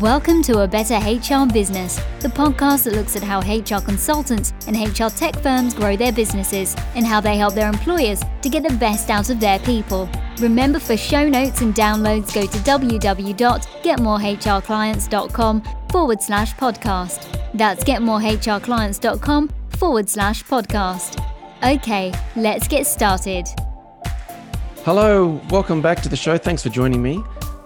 Welcome to A Better HR Business, the podcast that looks at how HR consultants and HR tech firms grow their businesses and how they help their employers to get the best out of their people. Remember, for show notes and downloads, go to www.getmorehrclients.com forward slash podcast. That's getmorehrclients.com forward slash podcast. Okay, let's get started. Hello, welcome back to the show. Thanks for joining me.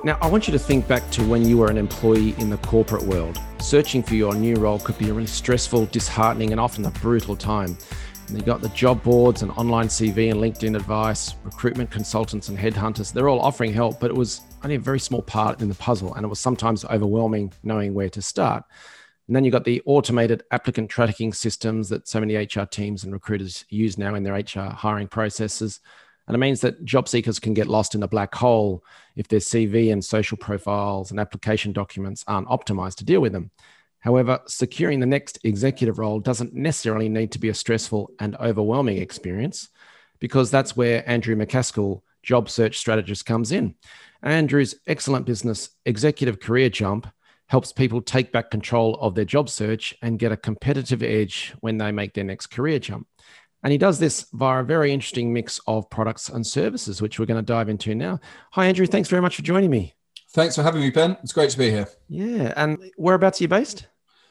Now, I want you to think back to when you were an employee in the corporate world. Searching for your new role could be a really stressful, disheartening, and often a brutal time. And you got the job boards and online CV and LinkedIn advice, recruitment consultants and headhunters. They're all offering help, but it was only a very small part in the puzzle, and it was sometimes overwhelming knowing where to start. And then you got the automated applicant tracking systems that so many HR teams and recruiters use now in their HR hiring processes. And it means that job seekers can get lost in a black hole if their CV and social profiles and application documents aren't optimized to deal with them. However, securing the next executive role doesn't necessarily need to be a stressful and overwhelming experience because that's where Andrew MacAskill, job search strategist, comes in. Andrew's excellent business, Executive Career Jump, helps people take back control of their job search and get a competitive edge when they make their next career jump. And he does this via a very interesting mix of products and services, which we're going to dive into now. Hi, Andrew. Thanks very much for joining me. Thanks for having me, Ben. It's great to be here. Yeah. And whereabouts are you based?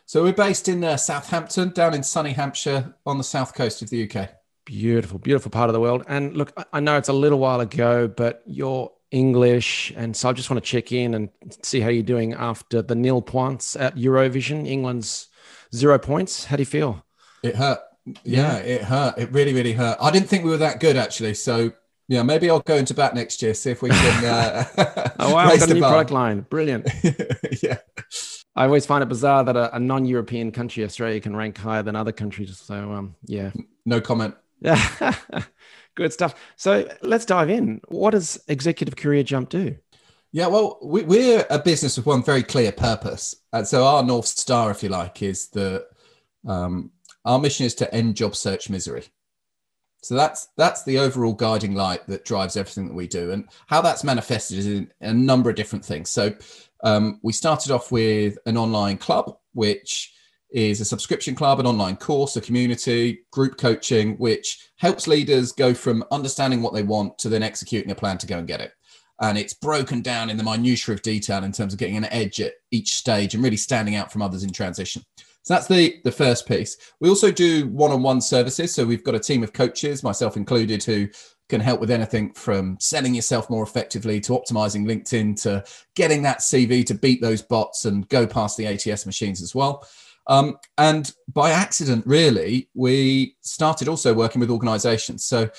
So we're based in uh, Southampton, down in sunny Hampshire on the south coast of the UK. Beautiful, beautiful part of the world. And look, I know it's a little while ago, but you're English. And so I just want to check in and see how you're doing after the nil points at Eurovision, England's zero points. How do you feel? It hurt yeah, it hurt. It really, really hurt. I didn't think we were that good actually. So yeah, maybe I'll go into bat next year, see if we can. Uh, oh wow, got a new bar. product line. Brilliant. yeah. I always find it bizarre that a, a, non-European country, Australia, can rank higher than other countries. So um, yeah. No comment. Yeah. Good stuff. So let's dive in. What does Executive Career Jump do? Yeah, well, we, are a business with one very clear purpose. And so our North Star, if you like, is that um, our mission is to end job search misery. So that's that's the overall guiding light that drives everything that we do, and how that's manifested is in a number of different things. So um, we started off with an online club, which is a subscription club, an online course, a community, group coaching, which helps leaders go from understanding what they want to then executing a plan to go and get it. And it's broken down in the minutiae of detail in terms of getting an edge at each stage and really standing out from others in transition. So that's the the first piece. We also do one-on-one services. So we've got a team of coaches, myself included, who can help with anything from selling yourself more effectively to optimizing LinkedIn to getting that CV to beat those bots and go past the ATS machines as well. Um, and by accident, really, we started also working with organizations. So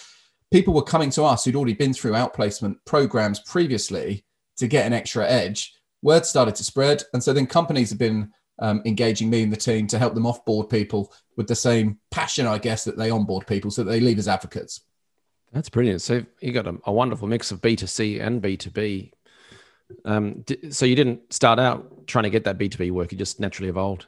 people were coming to us who'd already been through outplacement programs previously to get an extra edge. Word started to spread. And so then companies have been um, engaging me and the team to help them offboard people with the same passion, I guess, that they onboard people so that they leave as advocates. That's brilliant. So you got a, a wonderful mix of B2C and B2B. Um, so you didn't start out trying to get that B2B work, you just naturally evolved.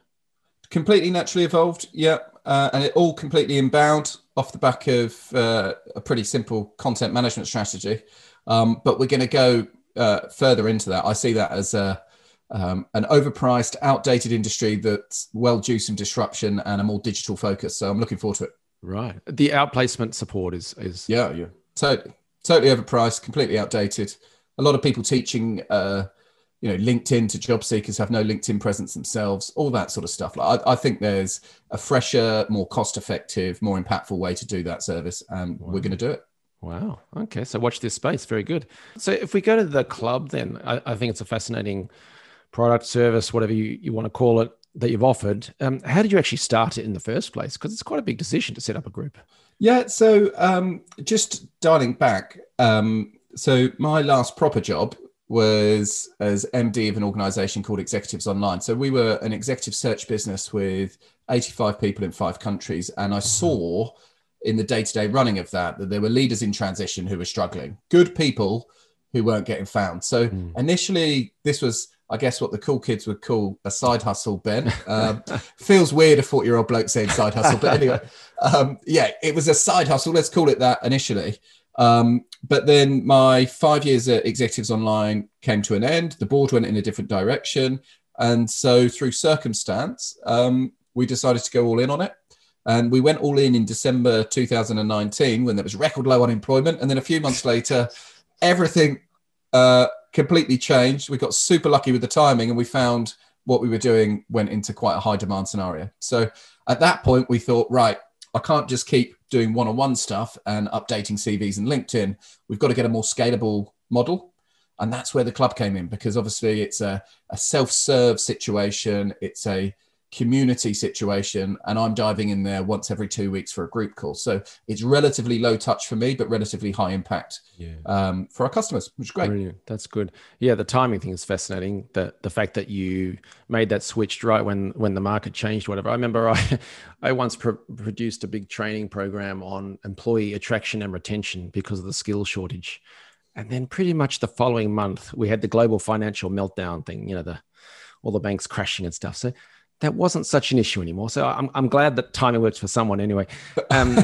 Completely naturally evolved, yeah. Uh, and it all completely inbound off the back of uh, a pretty simple content management strategy. Um, but we're going to go uh, further into that. I see that as a, um, an overpriced, outdated industry that's well due some disruption and a more digital focus. So I'm looking forward to it. Right. The outplacement support is is yeah, yeah, totally, totally overpriced, completely outdated. A lot of people teaching, uh, you know, LinkedIn to job seekers have no LinkedIn presence themselves. All that sort of stuff. Like I, I think there's a fresher, more cost-effective, more impactful way to do that service, and wow. we're going to do it. Wow. Okay. So watch this space. Very good. So if we go to the club, then I, I think it's a fascinating product, service, whatever you, you want to call it, that you've offered. Um, how did you actually start it in the first place? Because it's quite a big decision to set up a group. Yeah. So um, just dialing back. Um, so my last proper job was as MD of an organization called Executives Online. So we were an executive search business with 85 people in five countries. And I saw in the day to day running of that that there were leaders in transition who were struggling, good people who weren't getting found. So mm. initially, this was I guess what the cool kids would call a side hustle, Ben. Um, feels weird a 40 year old bloke saying side hustle, but anyway, um, yeah, it was a side hustle. Let's call it that initially. Um, but then my five years at Executives Online came to an end. The board went in a different direction. And so through circumstance, um, we decided to go all in on it. And we went all in in December 2019 when there was record low unemployment. And then a few months later, everything uh, completely changed. We got super lucky with the timing and we found what we were doing went into quite a high demand scenario. So at that point, we thought, right, I can't just keep doing one on one stuff and updating CVs and LinkedIn. We've got to get a more scalable model. And that's where the club came in because obviously it's a, a self serve situation, it's a community situation and i'm diving in there once every two weeks for a group call. So it's relatively low touch for me but relatively high impact yeah. um, for our customers which is great. Brilliant. that's good. Yeah the timing thing is fascinating. The the fact that you made that switch right when when the market changed whatever. I remember i i once pro- produced a big training program on employee attraction and retention because of the skill shortage. And then pretty much the following month we had the global financial meltdown thing you know the all the banks crashing and stuff. So that wasn't such an issue anymore. So I'm, I'm glad that timing works for someone anyway. Um,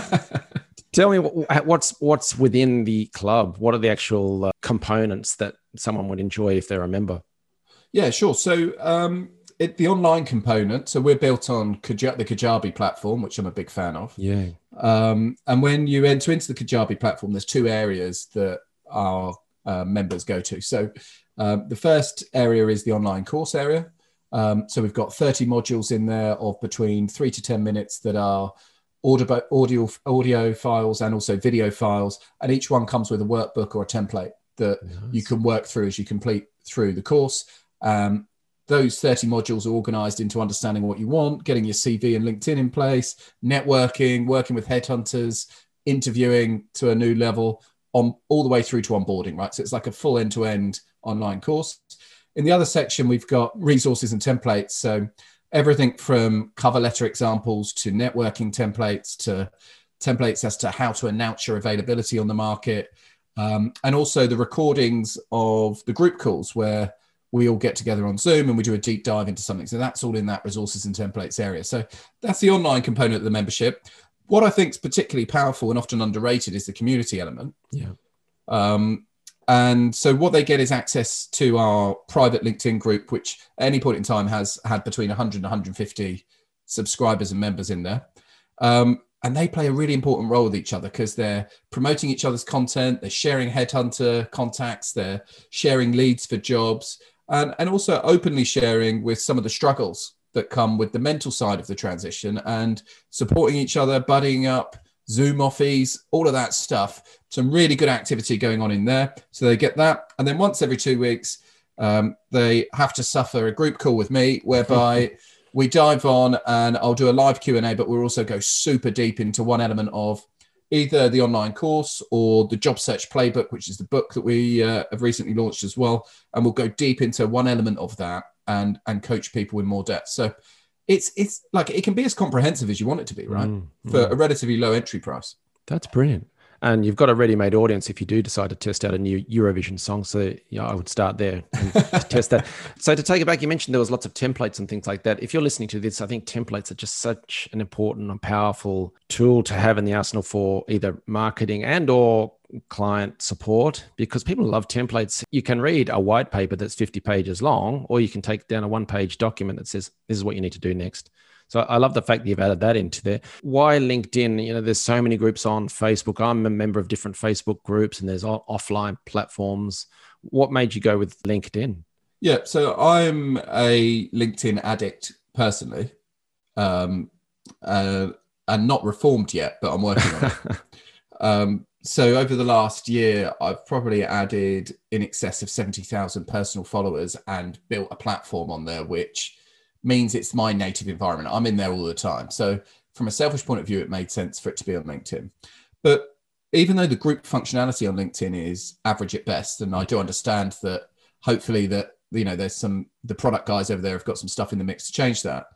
tell me what's what's within the club. What are the actual uh, components that someone would enjoy if they're a member? Yeah, sure. So um, it, the online component. So we're built on the Kajabi platform, which I'm a big fan of. Yeah. Um, and when you enter into the Kajabi platform, there's two areas that our uh, members go to. So uh, the first area is the online course area. Um, so we've got 30 modules in there of between three to 10 minutes that are audio, audio, audio files and also video files. And each one comes with a workbook or a template that nice. you can work through as you complete through the course. Um, those 30 modules are organized into understanding what you want, getting your CV and LinkedIn in place, networking, working with headhunters, interviewing to a new level on all the way through to onboarding, right? So it's like a full end to end online course. In the other section, we've got resources and templates. So everything from cover letter examples to networking templates to templates as to how to announce your availability on the market. Um, and also the recordings of the group calls where we all get together on Zoom and we do a deep dive into something. So that's all in that resources and templates area. So that's the online component of the membership. What I think is particularly powerful and often underrated is the community element. Yeah. Um, and so what they get is access to our private LinkedIn group, which at any point in time has had between 100 and 150 subscribers and members in there. Um, and they play a really important role with each other because they're promoting each other's content, they're sharing headhunter contacts, they're sharing leads for jobs, and, and also openly sharing with some of the struggles that come with the mental side of the transition and supporting each other, buddying up, Zoom offies, all of that stuff. Some really good activity going on in there. So they get that. And then once every two weeks, um, they have to suffer a group call with me whereby we dive on and I'll do a live Q&A, but we'll also go super deep into one element of either the online course or the job search playbook, which is the book that we uh, have recently launched as well. And we'll go deep into one element of that and, and coach people in more depth. So it's it's like it can be as comprehensive as you want it to be, right? Mm, For mm. a relatively low entry price. That's brilliant. And you've got a ready-made audience if you do decide to test out a new Eurovision song. So yeah, I would start there and test that. So to take it back, you mentioned there was lots of templates and things like that. If you're listening to this, I think templates are just such an important and powerful tool to have in the arsenal for either marketing and or client support because people love templates. You can read a white paper that's 50 pages long, or you can take down a one page document that says, this is what you need to do next. So I love the fact that you've added that into there. Why LinkedIn? You know, there's so many groups on Facebook. I'm a member of different Facebook groups and there's offline platforms. What made you go with LinkedIn? Yeah, so I'm a LinkedIn addict personally. Um, uh, and not reformed yet, but I'm working on it. um, so over the last year, I've probably added in excess of 70,000 personal followers and built a platform on there, which means it's my native environment. I'm in there all the time. So from a selfish point of view, it made sense for it to be on LinkedIn. But even though the group functionality on LinkedIn is average at best, and I do understand that hopefully that, you know, there's some, the product guys over there have got some stuff in the mix to change that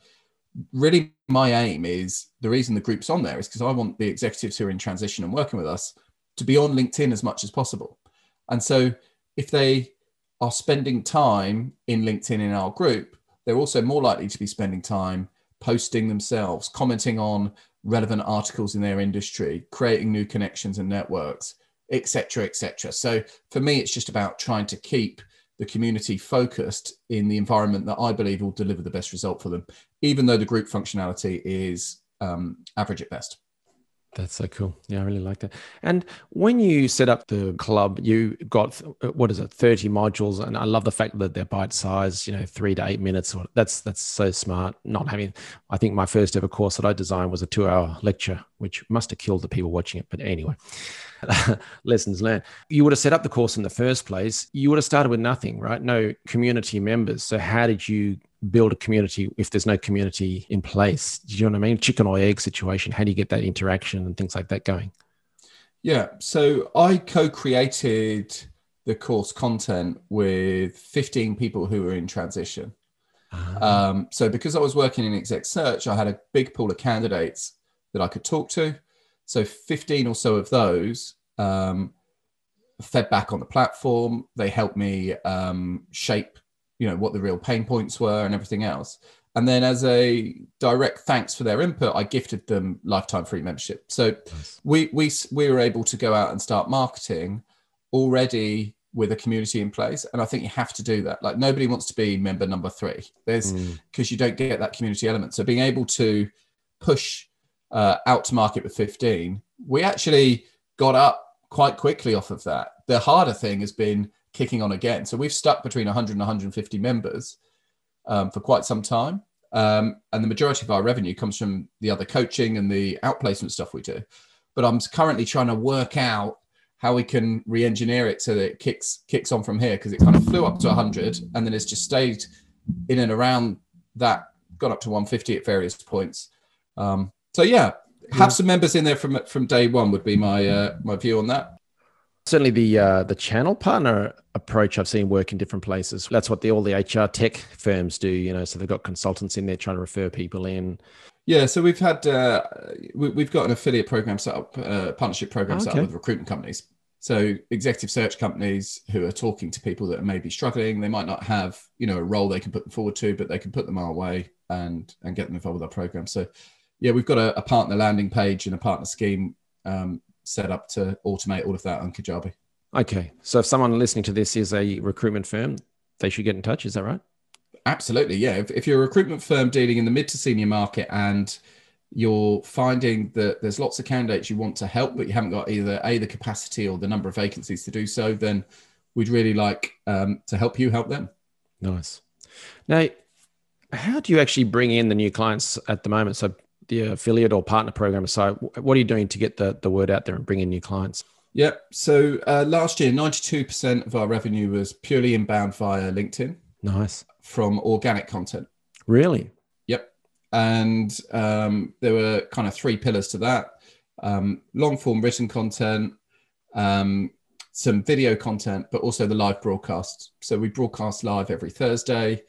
really my aim is the reason the group's on there is because I want the executives who are in transition and working with us to be on LinkedIn as much as possible. And so if they are spending time in LinkedIn in our group, they're also more likely to be spending time posting themselves, commenting on relevant articles in their industry, creating new connections and networks, etc., etc. So for me, it's just about trying to keep the community focused in the environment that I believe will deliver the best result for them, even though the group functionality is um, average at best. That's so cool. Yeah, I really like that. And when you set up the club, you got uh, what is it, thirty modules, and I love the fact that they're bite size. You know, three to eight minutes. That's that's so smart. Not having, I think my first ever course that I designed was a two-hour lecture, which must have killed the people watching it. But anyway, lessons learned. You would have set up the course in the first place. You would have started with nothing, right? No community members. So how did you build a community if there's no community in place? Do you know what I mean? Chicken or egg situation. How do you get that interaction and things like that going? Yeah. So I co-created the course content with 15 people who were in transition. Uh-huh. Um, so because I was working in exec search, I had a big pool of candidates that I could talk to. So 15 or so of those um, fed back on the platform. They helped me um, shape, you know, what the real pain points were and everything else. And then as a direct thanks for their input, I gifted them lifetime free membership. So nice. we we we were able to go out and start marketing already with a community in place. And I think you have to do that. Like nobody wants to be member number three. There's because mm. you don't get that community element. So being able to push uh, out to market with 15, we actually got up quite quickly off of that. The harder thing has been kicking on again. So we've stuck between 100 and 150 members um, for quite some time. Um, and the majority of our revenue comes from the other coaching and the outplacement stuff we do. But I'm currently trying to work out how we can re-engineer it so that it kicks kicks on from here because it kind of flew up to 100 and then it's just stayed in and around that, got up to 150 at various points. Um, so yeah, have some members in there from from day one would be my uh, my view on that. Certainly, the uh, the channel partner approach I've seen work in different places. That's what the, all the HR tech firms do. You know, so they've got consultants in there trying to refer people in. Yeah, so we've had uh, we, have got an affiliate program set up, uh, partnership program okay. set up with recruitment companies. So executive search companies who are talking to people that are maybe struggling, they might not have you know a role they can put them forward to, but they can put them our way and and get them involved with our program. So yeah, we've got a, a partner landing page and a partner scheme um, set up to automate all of that on Kajabi. Okay. So if someone listening to this is a recruitment firm, they should get in touch. Is that right? Absolutely. Yeah. If, if you're a recruitment firm dealing in the mid to senior market and you're finding that there's lots of candidates you want to help, but you haven't got either A, the capacity or the number of vacancies to do so, then we'd really like um, to help you help them. Nice. Now, how do you actually bring in the new clients at the moment? So the affiliate or partner program aside, what are you doing to get the, the word out there and bring in new clients? Yeah. So uh, last year, 92% of our revenue was purely inbound via LinkedIn. Nice. From organic content. Really? Yep. And um, there were kind of three pillars to that um, long form written content, um, some video content, but also the live broadcast. So we broadcast live every Thursday.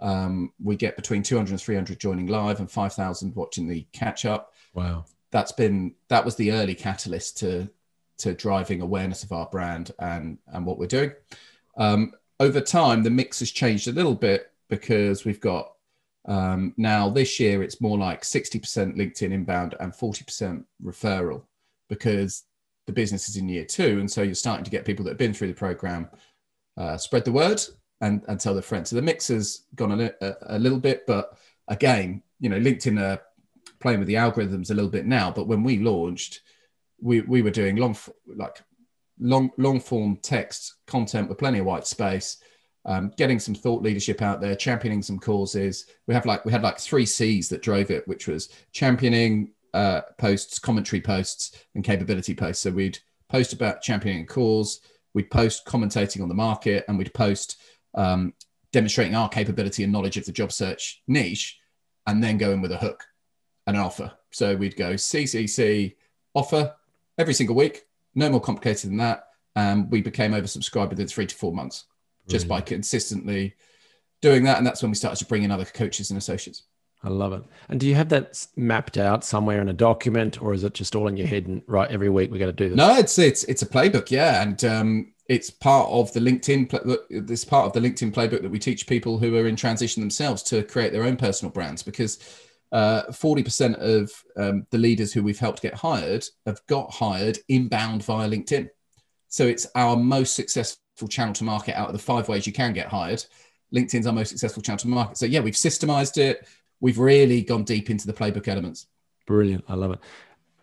Um, we get between 200 and 300 joining live and 5,000 watching the catch up. Wow. That's been, that was the early catalyst to, to driving awareness of our brand and, and what we're doing. Um, over time, the mix has changed a little bit because we've got um, now this year it's more like 60% LinkedIn inbound and 40% referral because the business is in year two. And so you're starting to get people that have been through the program uh, spread the word and, and tell their friends. So the mix has gone a, a, little bit, but again, you know, LinkedIn are playing with the algorithms a little bit now. But when we launched, we, we were doing long, like long, long form text content with plenty of white space, um, getting some thought leadership out there, championing some causes. We have like, we had like three C's that drove it, which was championing uh, posts, commentary posts, and capability posts. So we'd post about championing a cause, we'd post commentating on the market, and we'd post um, demonstrating our capability and knowledge of the job search niche, and then go in with a hook and an offer. So we'd go CCC offer every single week, no more complicated than that. And we became oversubscribed within three to four months just by consistently doing that. And that's when we started to bring in other coaches and associates. I love it. And do you have that mapped out somewhere in a document, or is it just all in your head and right every week we got to do this? No, it's it's it's a playbook, yeah. And um, it's part of the LinkedIn. This part of the LinkedIn playbook that we teach people who are in transition themselves to create their own personal brands because uh, forty uh, percent of um, the leaders who we've helped get hired have got hired inbound via LinkedIn. So it's our most successful successful channel to market out of the five ways you can get hired. LinkedIn's our most successful channel to market. So yeah, we've systemized it. We've really gone deep into the playbook elements. Brilliant. I love it.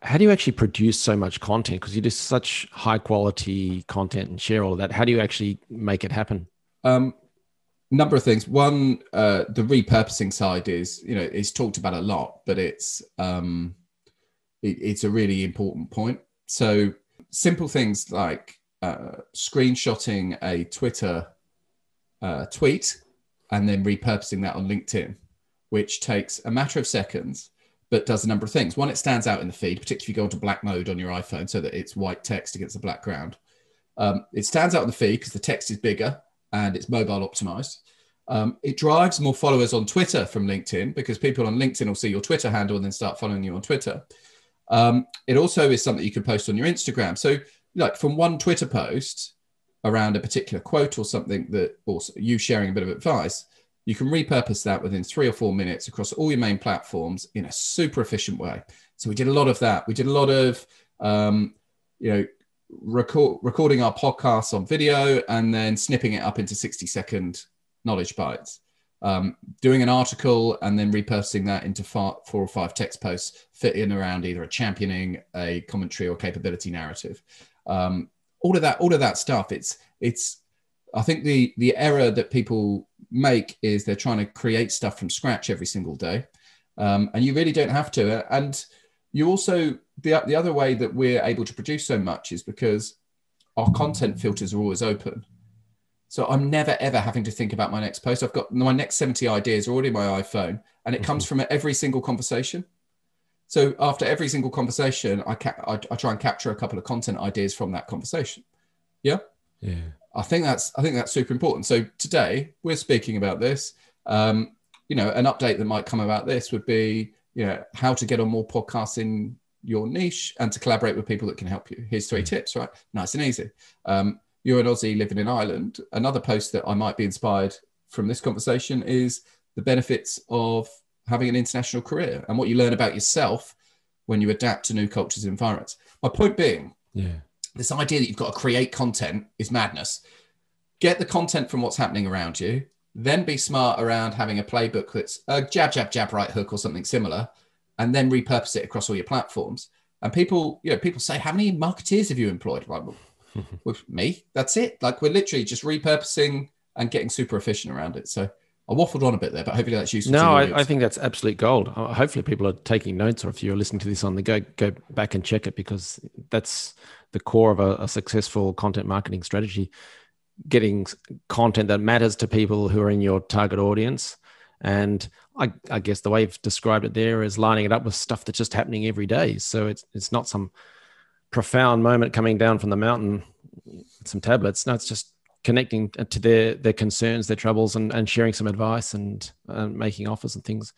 How do you actually produce so much content? Because you do such high quality content and share all of that. How do you actually make it happen? Um, number of things. One, uh, the repurposing side is, you know, is talked about a lot, but it's um, it, it's a really important point. So simple things like uh, screenshotting a Twitter uh, tweet and then repurposing that on LinkedIn, which takes a matter of seconds, but does a number of things. One, it stands out in the feed, particularly if you go into black mode on your iPhone so that it's white text against a black ground. Um, it stands out in the feed because the text is bigger and it's mobile optimized. Um, it drives more followers on Twitter from LinkedIn because people on LinkedIn will see your Twitter handle and then start following you on Twitter. Um, it also is something you can post on your Instagram. So, like from one Twitter post around a particular quote or something that, or you sharing a bit of advice, you can repurpose that within three or four minutes across all your main platforms in a super efficient way. So we did a lot of that. We did a lot of, um, you know, record, recording our podcasts on video and then snipping it up into 60 second knowledge bites. Um, doing an article and then repurposing that into four or five text posts fit in around either a championing, a commentary, or capability narrative. Um, all of that, all of that stuff. It's it's. I think the the error that people make is they're trying to create stuff from scratch every single day, um, and you really don't have to. And you also the the other way that we're able to produce so much is because our content filters are always open. So I'm never ever having to think about my next post. I've got my next 70 ideas already in my iPhone, and it comes mm-hmm. from every single conversation. So after every single conversation, I, ca- I, I try and capture a couple of content ideas from that conversation. Yeah. Yeah. I think that's I think that's super important. So today we're speaking about this. Um, you know, an update that might come about this would be, you know, how to get on more podcasts in your niche and to collaborate with people that can help you. Here's three mm. tips, right? Nice and easy. Um, you're an Aussie living in Ireland. Another post that I might be inspired from this conversation is the benefits of having an international career and what you learn about yourself when you adapt to new cultures and environments. My point being, yeah, this idea that you've got to create content is madness. Get the content from what's happening around you, then be smart around having a playbook that's a jab, jab, jab, right hook or something similar, and then repurpose it across all your platforms. And people, you know, people say, how many marketeers have you employed? Right, well, with me. That's it. Like we're literally just repurposing and getting super efficient around it. So I waffled on a bit there, but hopefully that's useful. No, I, I, think that's absolute gold. Uh, hopefully people are taking notes, or if you're listening to this on the go, go back and check it because that's the core of a, a successful content marketing strategy. Getting content that matters to people who are in your target audience. And I, I guess the way you've described it there is lining it up with stuff that's just happening every day. So it's it's not some profound moment coming down from the mountain, some tablets. No, it's just connecting uh, to their their concerns, their troubles, and, and sharing some advice and, and making offers and things.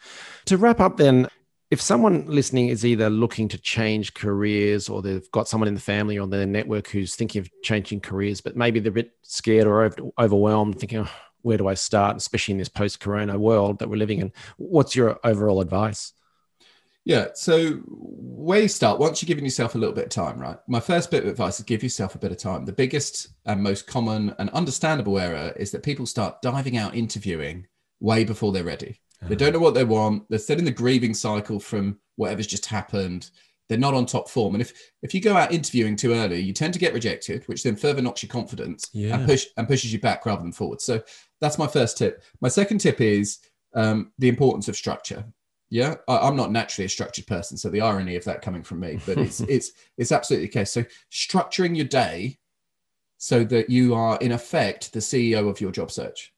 To wrap up, then, if someone listening is either looking to change careers or they've got someone in the family or their network who's thinking of changing careers, but maybe they're a bit scared or overwhelmed, thinking, oh, where do I start, especially in this post corona world that we're living in, what's your overall advice? Yeah. So where you start, once you're giving yourself a little bit of time, right? My first bit of advice is give yourself a bit of time. The biggest and most common and understandable error is that people start diving out interviewing way before they're ready. Uh-huh. They don't know what they want. They're still in the grieving cycle from whatever's just happened. They're not on top form. And if if you go out interviewing too early, you tend to get rejected, which then further knocks your confidence yeah. and push and pushes you back rather than forward. So that's my first tip. My second tip is um, the importance of structure yeah I, am not naturally a structured person so the irony of that coming from me but it's it's it's absolutely the case. So structuring your day so that you are in effect the ceo of your job search.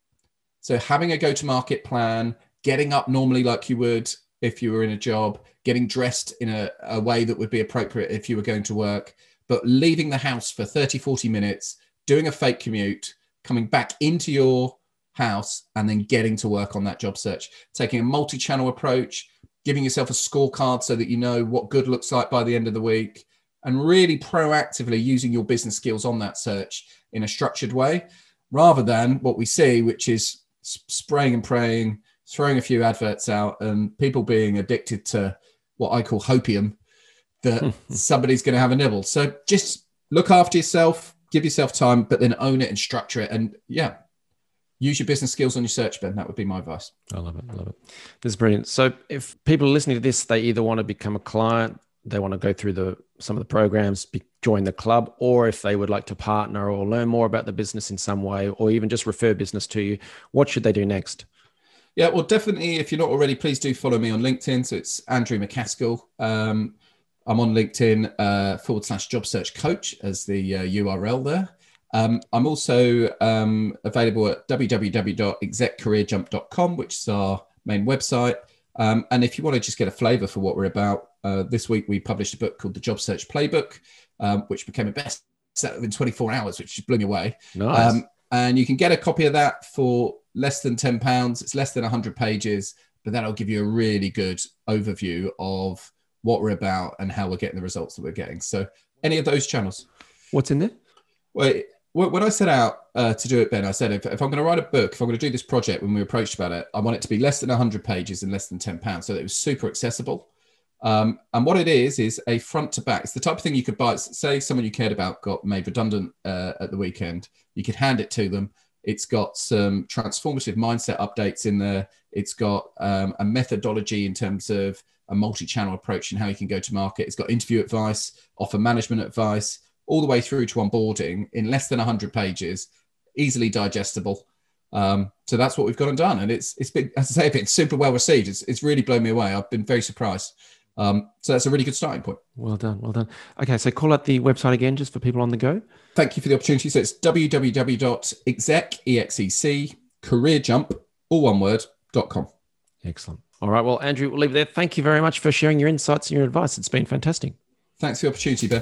So having a go to market plan getting up normally like you would if you were in a job getting dressed in a, a way that would be appropriate if you were going to work but leaving the house for 30 40 minutes doing a fake commute coming back into your house and then getting to work on that job search, taking a multi channel approach, giving yourself a scorecard so that you know what good looks like by the end of the week, and really proactively using your business skills on that search in a structured way rather than what we see, which is spraying and praying, throwing a few adverts out, and people being addicted to what I call hopium that hmm. somebody's going to have a nibble. So just look after yourself, give yourself time, but then own it and structure it. And yeah, use your business skills on your search, Ben. That would be my advice. I love it. I love it. This is brilliant. So if people are listening to this, they either want to become a client, they want to go through the some of the programs, be, join the club, or if they would like to partner or learn more about the business in some way, or even just refer business to you, what should they do next? Yeah, well, definitely. If you're not already, please do follow me on LinkedIn. So it's Andrew MacAskill. Um, I'm on LinkedIn uh, forward slash job search coach as the uh, URL there. Um, I'm also um, available at www.execcareerjump.com, which is our main website. Um, and if you want to just get a flavor for what we're about, uh, this week we published a book called The Job Search Playbook, um, which became a bestseller in 24 hours, which blew me away. Nice. Um, and you can get a copy of that for less than 10 pounds. It's less than 100 pages, but that'll give you a really good overview of what we're about and how we're getting the results that we're getting. So, any of those channels. What's in there? Well, when I set out uh, to do it, Ben, I said if, if I'm going to write a book, if I'm going to do this project, when we approached about it, I want it to be less than 100 pages and less than 10 pounds, so that it was super accessible. Um, and what it is is a front to back. It's the type of thing you could buy. Say someone you cared about got made redundant uh, at the weekend, you could hand it to them. It's got some transformative mindset updates in there. It's got um, a methodology in terms of a multi-channel approach and how you can go to market. It's got interview advice, offer management advice, all the way through to onboarding in less than 100 pages, easily digestible. Um, so that's what we've got and done, and it's it's been, as I say, been super well received. It's it's really blown me away. I've been very surprised. Um, so that's a really good starting point. Well done, well done. Okay, so call out the website again, just for people on the go. Thank you for the opportunity. So it's www.exec, E-X-E-C, all one word, dot com. Excellent. All right. Well, Andrew, we'll leave it there. Thank you very much for sharing your insights and your advice. It's been fantastic. Thanks for the opportunity, Ben.